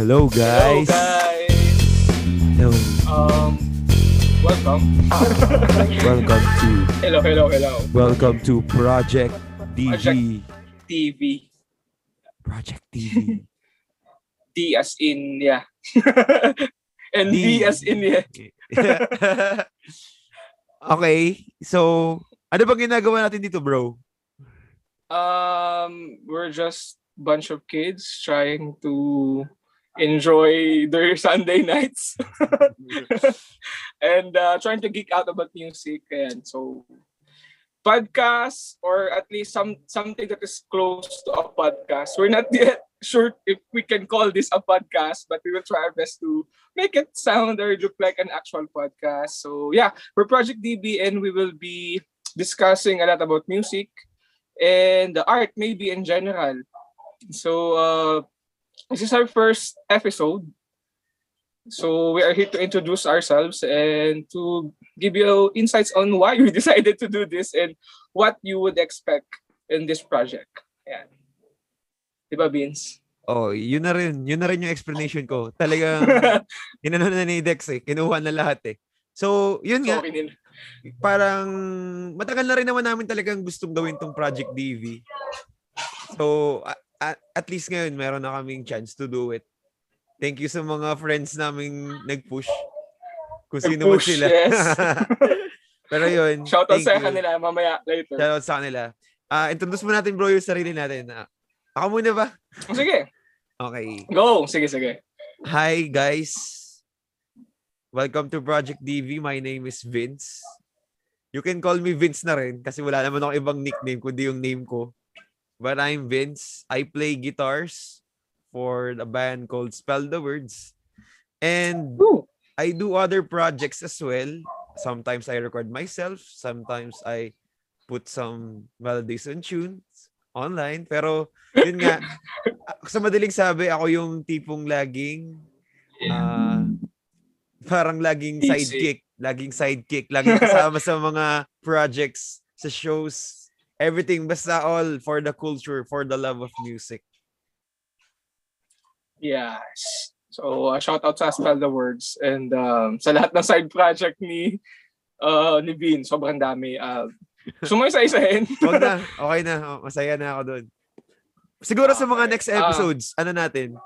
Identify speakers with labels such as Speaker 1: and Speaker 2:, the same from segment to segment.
Speaker 1: Hello guys.
Speaker 2: Hello guys.
Speaker 1: Hello.
Speaker 2: Um, welcome.
Speaker 1: Welcome to
Speaker 2: hello, hello, hello.
Speaker 1: welcome to Project DG.
Speaker 2: Project- TV.
Speaker 1: Project DG.
Speaker 2: D as in yeah. And D.
Speaker 1: D.
Speaker 2: as in yeah.
Speaker 1: okay. So, ano bang ginagawa natin dito, bro?
Speaker 2: Um, we're just bunch of kids trying to enjoy their Sunday nights and uh, trying to geek out about music and so podcast or at least some something that is close to a podcast. We're not yet sure if we can call this a podcast, but we will try our best to make it sound or look like an actual podcast. So yeah, we're Project DB and we will be discussing a lot about music and the art maybe in general. So uh this is our first episode. So we are here to introduce ourselves and to give you insights on why we decided to do this and what you would expect in this project. Ayan. Di ba, Vince?
Speaker 1: Oh, yun na rin. Yun na rin yung explanation ko. Talagang, inano na ni Dex eh. Kinuha na lahat eh. So, yun nga.
Speaker 2: okay
Speaker 1: parang matagal na rin naman namin talagang gustong gawin tong Project DV. So, a- a- at least ngayon meron na kaming chance to do it. Thank you sa mga friends naming nag-push. Kung sino man sila.
Speaker 2: yes.
Speaker 1: Pero yun.
Speaker 2: Shoutout sa
Speaker 1: you.
Speaker 2: kanila mamaya later.
Speaker 1: Shoutout sa kanila. Ah, introduce mo natin bro yung sarili natin. Ah, ako muna ba?
Speaker 2: Sige,
Speaker 1: Okay.
Speaker 2: go. Sige, sige.
Speaker 1: Hi guys. Welcome to Project DV. My name is Vince. You can call me Vince na rin kasi wala naman ako ibang nickname kundi yung name ko. But I'm Vince. I play guitars for the band called Spell the Words. And
Speaker 2: Woo.
Speaker 1: I do other projects as well. Sometimes I record myself. Sometimes I put some melodies and tunes online. Pero yun nga, sa madaling sabi, ako yung tipong laging ah, parang laging sidekick. Laging sidekick. Laging kasama sa mga projects, sa shows, everything. Basta all for the culture, for the love of music.
Speaker 2: Yes. So, uh, shout out sa Spell the Words and um, sa lahat ng side project ni uh, ni Vin. Sobrang dami. Uh, Sumaysa-isahin.
Speaker 1: Wag na. Okay na. Oh, Masaya na ako doon. Siguro sa mga next
Speaker 2: Ah.
Speaker 1: episodes, ano natin,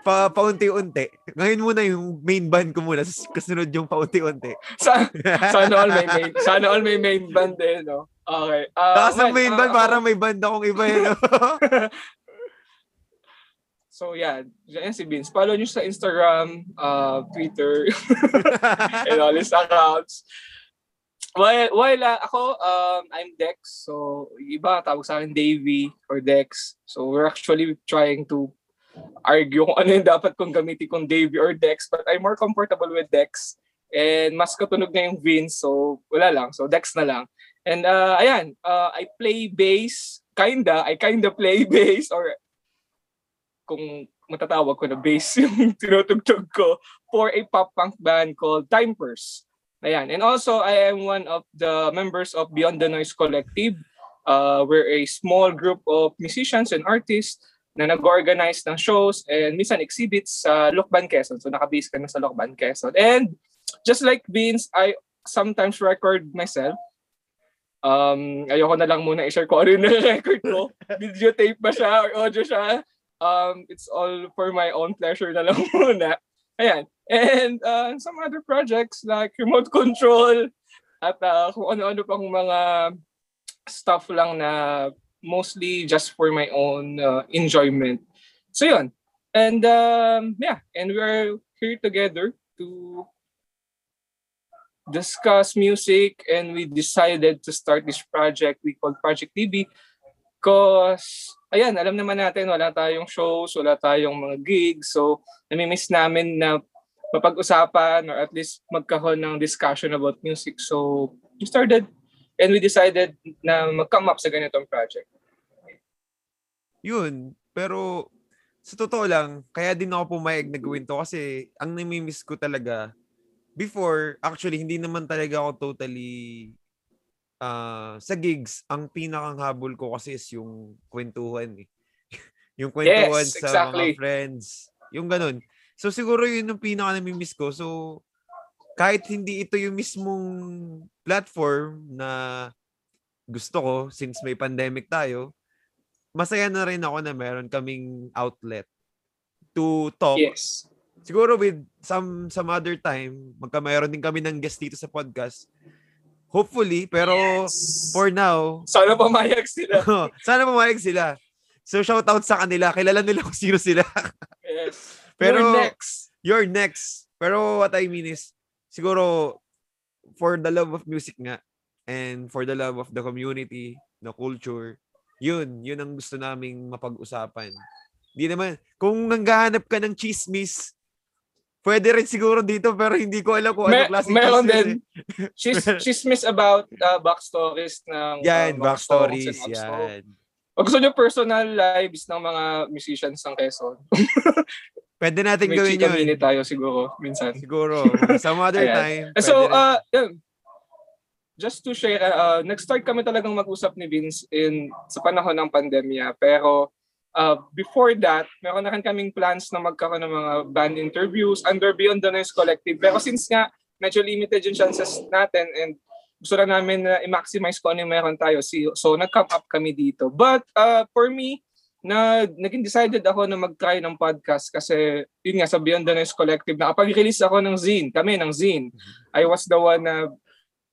Speaker 1: pa paunti-unti. Ngayon muna yung main band ko muna, kasunod yung paunti-unti.
Speaker 2: sa, sana all may main, sana all may main band din, no? Okay. Uh,
Speaker 1: Tapos ang
Speaker 2: well,
Speaker 1: main
Speaker 2: uh,
Speaker 1: band,
Speaker 2: ako-
Speaker 1: parang may band akong iba yun. no?
Speaker 2: So, yeah. Diyan si Vince. Follow nyo sa Instagram, uh, Twitter, and all his accounts. Well, well uh, ako, um, I'm Dex. So, iba tawag sa akin Davey or Dex. So, we're actually trying to argue kung ano yung dapat kong gamitin kung Davey or Dex. But I'm more comfortable with Dex. And mas katunog na yung Vince. So, wala lang. So, Dex na lang. And uh, ayan, uh, I play bass. Kinda. I kinda play bass or kung matatawag ko na bass yung tinutugtog ko for a pop punk band called Time Purse. Ayan. And also, I am one of the members of Beyond the Noise Collective. Uh, we're a small group of musicians and artists na nag-organize ng shows and minsan exhibits sa Lokban, Quezon. So, nakabase ka na sa Lokban, Quezon. And just like Vince, I sometimes record myself. Um, ayoko na lang muna i-share ko ano yung record ko. Videotape ba siya or audio siya? Um, it's all for my own pleasure na lang muna. Ayan. And uh, some other projects like remote control at uh, kung ano-ano pang mga stuff lang na mostly just for my own uh, enjoyment. So yun. And um, yeah, and we're here together to discuss music and we decided to start this project we called Project TV because ayan, alam naman natin wala tayong shows, wala tayong mga gigs. So, namimiss namin na mapag-usapan or at least magkaroon ng discussion about music. So, we started and we decided na mag-come up sa ganitong project.
Speaker 1: Yun. Pero, sa totoo lang, kaya din ako pumayag na gawin to kasi ang namimiss ko talaga, before, actually, hindi naman talaga ako totally ah, sa gigs, ang pinakang habol ko kasi is yung kwentuhan eh. yung kwentuhan
Speaker 2: Yes,
Speaker 1: sa
Speaker 2: exactly.
Speaker 1: mga friends. Yung ganun. So siguro yun yung pinaka namimiss ko. So kahit hindi ito yung mismong platform na gusto ko since may pandemic tayo, masaya na rin ako na meron kaming outlet to talk.
Speaker 2: Yes.
Speaker 1: Siguro with some some other time, magka mayroon din kami ng guest dito sa podcast. Hopefully, pero
Speaker 2: Yes.
Speaker 1: for now,
Speaker 2: Sana pumayag sila.
Speaker 1: sana pumayag sila. So shout out sa kanila. Kilala nila kung sino sila.
Speaker 2: Yes.
Speaker 1: Pero-
Speaker 2: You're next.
Speaker 1: You're next. Pero what I mean is, siguro, for the love of music nga, and for the love of the community, the culture, yun, yun ang gusto naming mapag-usapan. Di naman, kung nanggahanap ka ng chismis, pwede rin siguro dito, pero hindi ko alam kung ano
Speaker 2: May,
Speaker 1: klaseng
Speaker 2: meron
Speaker 1: chismis
Speaker 2: din.
Speaker 1: eh.
Speaker 2: She's miss about uh, backstories ng
Speaker 1: Yan,
Speaker 2: uh,
Speaker 1: backstories,
Speaker 2: also-
Speaker 1: yan.
Speaker 2: O gusto nyo personal lives ng mga musicians ng Quezon?
Speaker 1: Pwede natin
Speaker 2: May
Speaker 1: gawin yun.
Speaker 2: mini tayo siguro minsan.
Speaker 1: Siguro. Some other time.
Speaker 2: Eh, So, uh, yun. Just to share, uh, nag-start kami talagang mag-usap ni Vince in sa panahon ng pandemya. Pero uh, before that, meron na rin kaming plans na magkaroon ng mga band interviews under Beyond the Noise Collective. Pero since nga, medyo limited yung chances natin and gusto na namin na i-maximize kung ano yung meron tayo. So, nag-come up kami dito. But uh, for me, na naging decided ako na mag-try ng podcast kasi yun nga sa Beyond the Noise Collective nakapag-release ako ng zine kami ng zine. I was the one na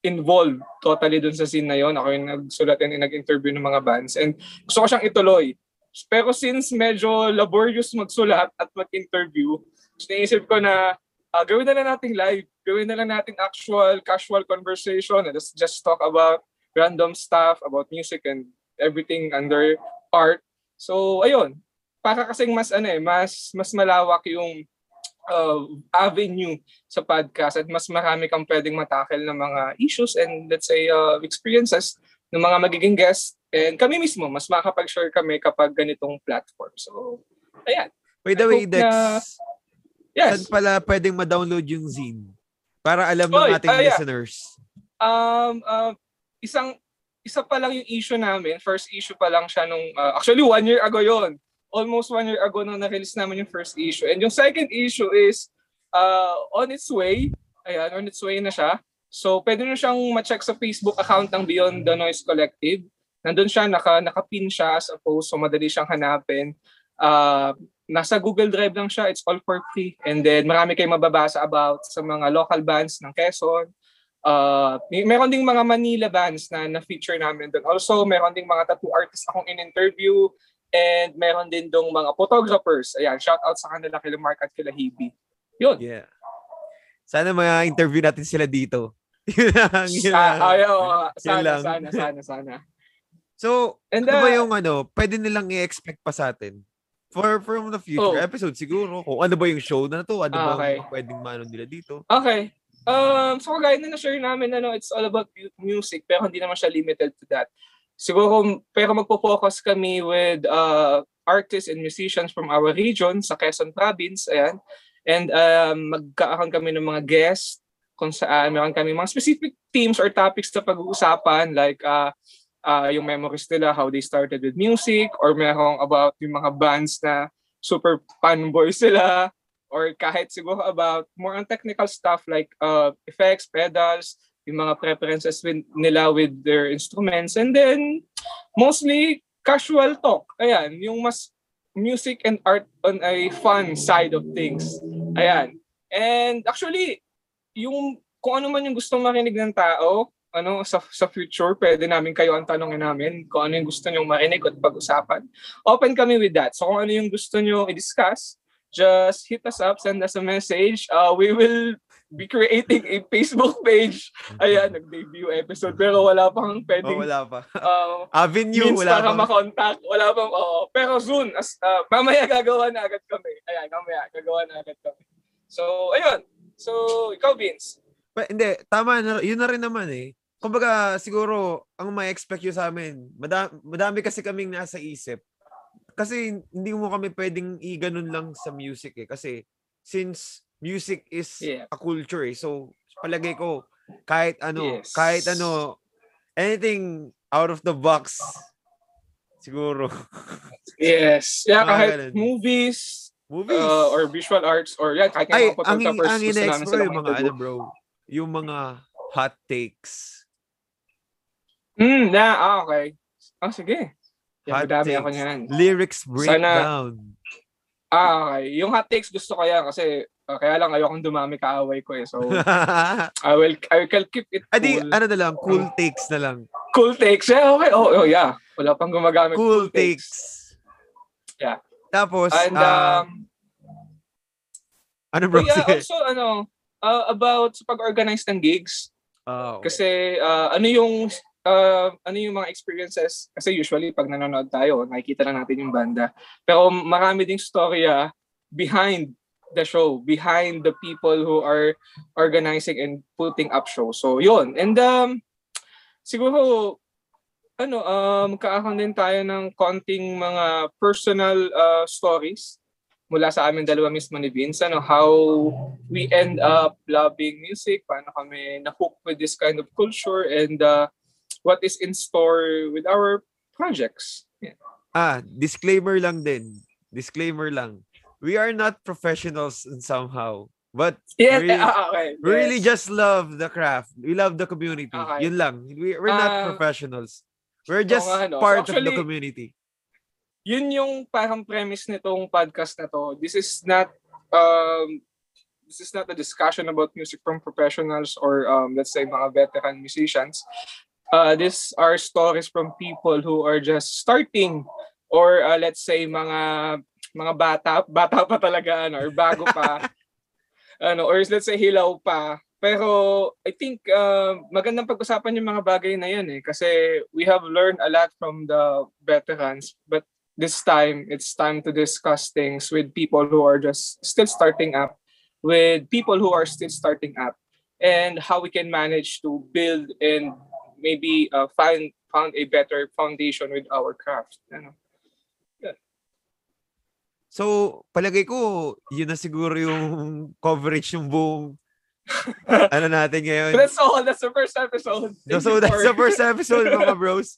Speaker 2: involved totally dun sa scene na yon ako yung nagsulat and nag-interview ng mga bands. And gusto ko siyang ituloy. Pero since medyo laborious magsulat at mag-interview naisip ko na ah, gawin na lang nating live. Gawin na lang nating actual casual conversation. And let's just talk about random stuff about music and everything under art So, ayun. Para kasing mas ano eh, mas mas malawak yung uh, avenue sa podcast at mas marami kang pwedeng matakel ng mga issues and let's say uh, experiences ng mga magiging guests and kami mismo mas makakapag-share kami kapag ganitong platform. So, ayan.
Speaker 1: By the
Speaker 2: I
Speaker 1: way, Dex,
Speaker 2: na- Yes.
Speaker 1: saan pala pwedeng ma-download yung zine? Para alam ng
Speaker 2: Oy,
Speaker 1: ating
Speaker 2: ah, yeah.
Speaker 1: listeners.
Speaker 2: Um, uh, isang isa pa lang yung issue namin. First issue pa lang siya nung, uh, actually one year ago yon Almost one year ago nung na-release namin yung first issue. And yung second issue is uh, on its way. Ayan, on its way na siya. So, pwede nyo siyang ma-check sa Facebook account ng Beyond the Noise Collective. Nandun siya, naka, naka-pin siya as a post, so madali siyang hanapin. Uh, nasa Google Drive lang siya, it's all for free. And then, marami kayong mababasa about sa mga local bands ng Quezon, Uh, may, meron ding mga Manila bands na na-feature namin doon. Also, meron ding mga tattoo artists akong in-interview and meron din dong mga photographers. Ayan, shout out sa kanila kila Mark at kila Hebe. Yun.
Speaker 1: Yeah. Sana mga interview natin sila dito. yun lang, yun
Speaker 2: Ah,
Speaker 1: lang.
Speaker 2: ayaw, ah, sana,
Speaker 1: lang.
Speaker 2: sana, sana, sana.
Speaker 1: So,
Speaker 2: And
Speaker 1: ano ba
Speaker 2: uh,
Speaker 1: yung ano, pwede nilang i-expect pa sa atin? For from the future
Speaker 2: Oh.
Speaker 1: episode siguro. Kung ano ba yung show na to, ano ba
Speaker 2: Okay.
Speaker 1: yung pwedeng maano nila dito.
Speaker 2: Okay. Um, so kagaya na na-share namin, ano, it's all about mu- music, pero hindi naman siya limited to that. Siguro, pero magpo-focus kami with uh, artists and musicians from our region sa Quezon Province, ayan. And um, magkakaroon kami ng mga guests kung saan meron kami mga specific themes or topics na pag-uusapan like uh, uh, yung memories nila, how they started with music, or merong about yung mga bands na super fanboy sila, or kahit siguro about more on technical stuff like uh, effects, pedals, yung mga preferences with, nila with their instruments. And then, mostly casual talk. Ayan, yung mas music and art on a fun side of things. Ayan. And actually, yung kung ano man yung gustong marinig ng tao, ano sa sa future, pwede namin kayo ang tanongin namin kung ano yung gusto niyo marinig at pag-usapan. Open kami with that. So kung ano yung gusto niyo i-discuss, just hit us up, send us a message. Uh, we will be creating a Facebook page. Ayan, nag-debut episode pero wala pang
Speaker 1: Oh,
Speaker 2: pwedeng
Speaker 1: wala pa.
Speaker 2: uh,
Speaker 1: Avenue,
Speaker 2: means
Speaker 1: wala
Speaker 2: para
Speaker 1: pa.
Speaker 2: makontak. Wala pang, oo. Pero soon, as, uh, mamaya gagawa na agad kami. Ayan, mamaya gagawa na agad kami. So, ayun. So, ikaw, Vince.
Speaker 1: Pa, hindi, tama na, yun na rin naman eh. Kumbaga, siguro, ang may expect yun sa amin, madami, madami kasi kaming nasa isip. Kasi hindi mo kami pwedeng i-ganun lang sa music eh. Kasi since music is
Speaker 2: Yeah.
Speaker 1: a culture eh. So, palagay ko, kahit ano,
Speaker 2: Yes.
Speaker 1: kahit ano, anything out of the box, siguro.
Speaker 2: Yes. Yeah, kahit
Speaker 1: ganun.
Speaker 2: movies,
Speaker 1: Movies.
Speaker 2: uh, or visual arts or yan, kahit
Speaker 1: Ay, ang, ang in-explore
Speaker 2: sila
Speaker 1: yung mga ano bro, yung mga hot takes.
Speaker 2: Hmm, na, ah, okay. Ah, sige.
Speaker 1: Hot
Speaker 2: madami
Speaker 1: takes.
Speaker 2: ako niyan.
Speaker 1: Lyrics breakdown.
Speaker 2: Ah, okay. Yung hot takes gusto ko yan kasi ah, kaya lang ayokong dumami kaaway ko eh. So, I will, I will keep it
Speaker 1: Adi,
Speaker 2: cool.
Speaker 1: ano na lang, cool takes na lang.
Speaker 2: Cool takes. Yeah, okay. Oh, oh, yeah. Wala pang gumagamit.
Speaker 1: Cool takes.
Speaker 2: Yeah.
Speaker 1: Tapos,
Speaker 2: And,
Speaker 1: ah,
Speaker 2: um,
Speaker 1: ano bro?
Speaker 2: yeah,
Speaker 1: Sige.
Speaker 2: also, ano, uh, about sa pag-organize ng gigs.
Speaker 1: Oh.
Speaker 2: Kasi, uh, ano yung, uh, ano yung mga experiences? Kasi usually, pag nanonood tayo, nakikita lang natin yung banda. Pero marami ding storya behind the show, behind the people who are organizing and putting up shows. So, yun. And, um, siguro, ano, um, kaakon din tayo ng konting mga personal uh, stories mula sa amin dalawa mismo ni Vince, ano, how we end up loving music, paano kami na-hook with this kind of culture, and uh, what is in store with our projects. Yeah.
Speaker 1: Ah, disclaimer lang din. Disclaimer lang. We are not professionals somehow. But
Speaker 2: Yeah,
Speaker 1: Really-
Speaker 2: ah, okay.
Speaker 1: we really
Speaker 2: yes.
Speaker 1: just love the craft. We love the community.
Speaker 2: Okay.
Speaker 1: Yun lang. We, we're not
Speaker 2: Ah,
Speaker 1: professionals. We're just
Speaker 2: nga, no. So
Speaker 1: part of the
Speaker 2: actually-
Speaker 1: community.
Speaker 2: yun yung parang premise nitong podcast na to. This is not um this is not a discussion about music from professionals or um let's say mga veteran musicians. Uh these are stories from people who are just starting or uh, let's say mga mga bata, bata pa talaga ano or bago pa. ano or let's say hilaw pa. Pero I think uh, magandang pag-usapan yung mga bagay na yan eh kasi we have learned a lot from the veterans but this time it's time to discuss things with people who are just still starting up with people who are still starting up and how we can manage to build and maybe uh, find found a better foundation with our craft ano
Speaker 1: So, palagay ko, yun na siguro yung coverage ng buong ano natin ngayon.
Speaker 2: so that's all that's the first episode Thank
Speaker 1: So, that's the first episode, mga bros.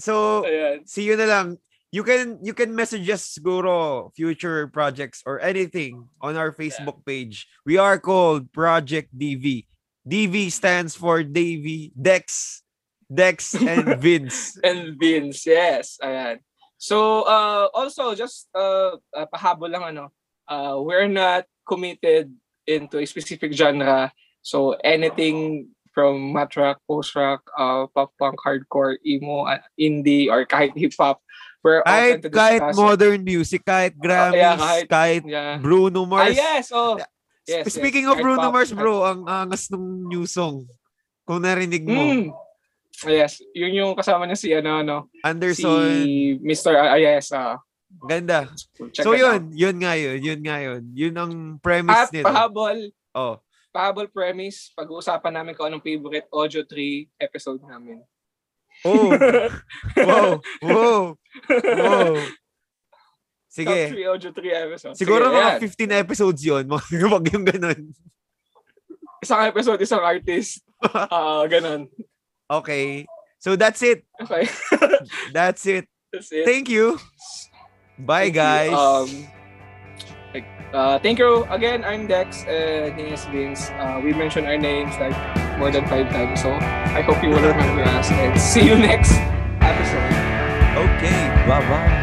Speaker 1: So,
Speaker 2: Ayan.
Speaker 1: see you na lang. You can you can message us siguro future projects or anything on our Facebook page. We are called Project DV. DV stands for Davy, Dex, Dex and Vince.
Speaker 2: and Vince yes ayan. So uh also just uh, uh pahabol lang ano uh we're not committed into a specific genre. So anything from mat rock post rock uh pop punk hardcore emo uh, indie or kahit hip hop we're
Speaker 1: kahit,
Speaker 2: open to
Speaker 1: kahit
Speaker 2: discuss.
Speaker 1: modern music, kahit Grammys,
Speaker 2: yeah, kahit-
Speaker 1: kahit
Speaker 2: yeah.
Speaker 1: Bruno
Speaker 2: ah
Speaker 1: Mars.
Speaker 2: yes oh yes, yes.
Speaker 1: Speaking of
Speaker 2: Kahit
Speaker 1: Bruno
Speaker 2: pop,
Speaker 1: Mars, bro, ang angas ng new song. Kung narinig mo,
Speaker 2: Mm. Yes, yun yung kasama niya si ano ano
Speaker 1: Anderson,
Speaker 2: si Mr. Ah, yes, ah.
Speaker 1: ganda.
Speaker 2: check
Speaker 1: so yun,
Speaker 2: out.
Speaker 1: yun nga yun, yun nga yun. Yun ang premise
Speaker 2: At
Speaker 1: nito.
Speaker 2: pahabol,
Speaker 1: Oh.
Speaker 2: pahabol premise, pag-uusapan namin kung anong favorite Audio 3 episode namin.
Speaker 1: Oh. wow. Wow. Wow.
Speaker 2: Top
Speaker 1: Sige.
Speaker 2: 3 Audio 3 episode.
Speaker 1: Siguro
Speaker 2: Sige,
Speaker 1: mga
Speaker 2: ayan.
Speaker 1: 15 episodes yun. Mga wag yung ganun.
Speaker 2: Isang episode, isang artist. Ah, ganun.
Speaker 1: Okay. So that's it.
Speaker 2: Okay.
Speaker 1: That's it.
Speaker 2: That's it.
Speaker 1: Thank you. Bye,
Speaker 2: Thank you.
Speaker 1: guys.
Speaker 2: Um, uh, thank you. Again, I'm Dex and he is Vince. Uh, we mentioned our names like more than five times. So I hope you will remember us and see you next episode.
Speaker 1: okay. Bye-bye.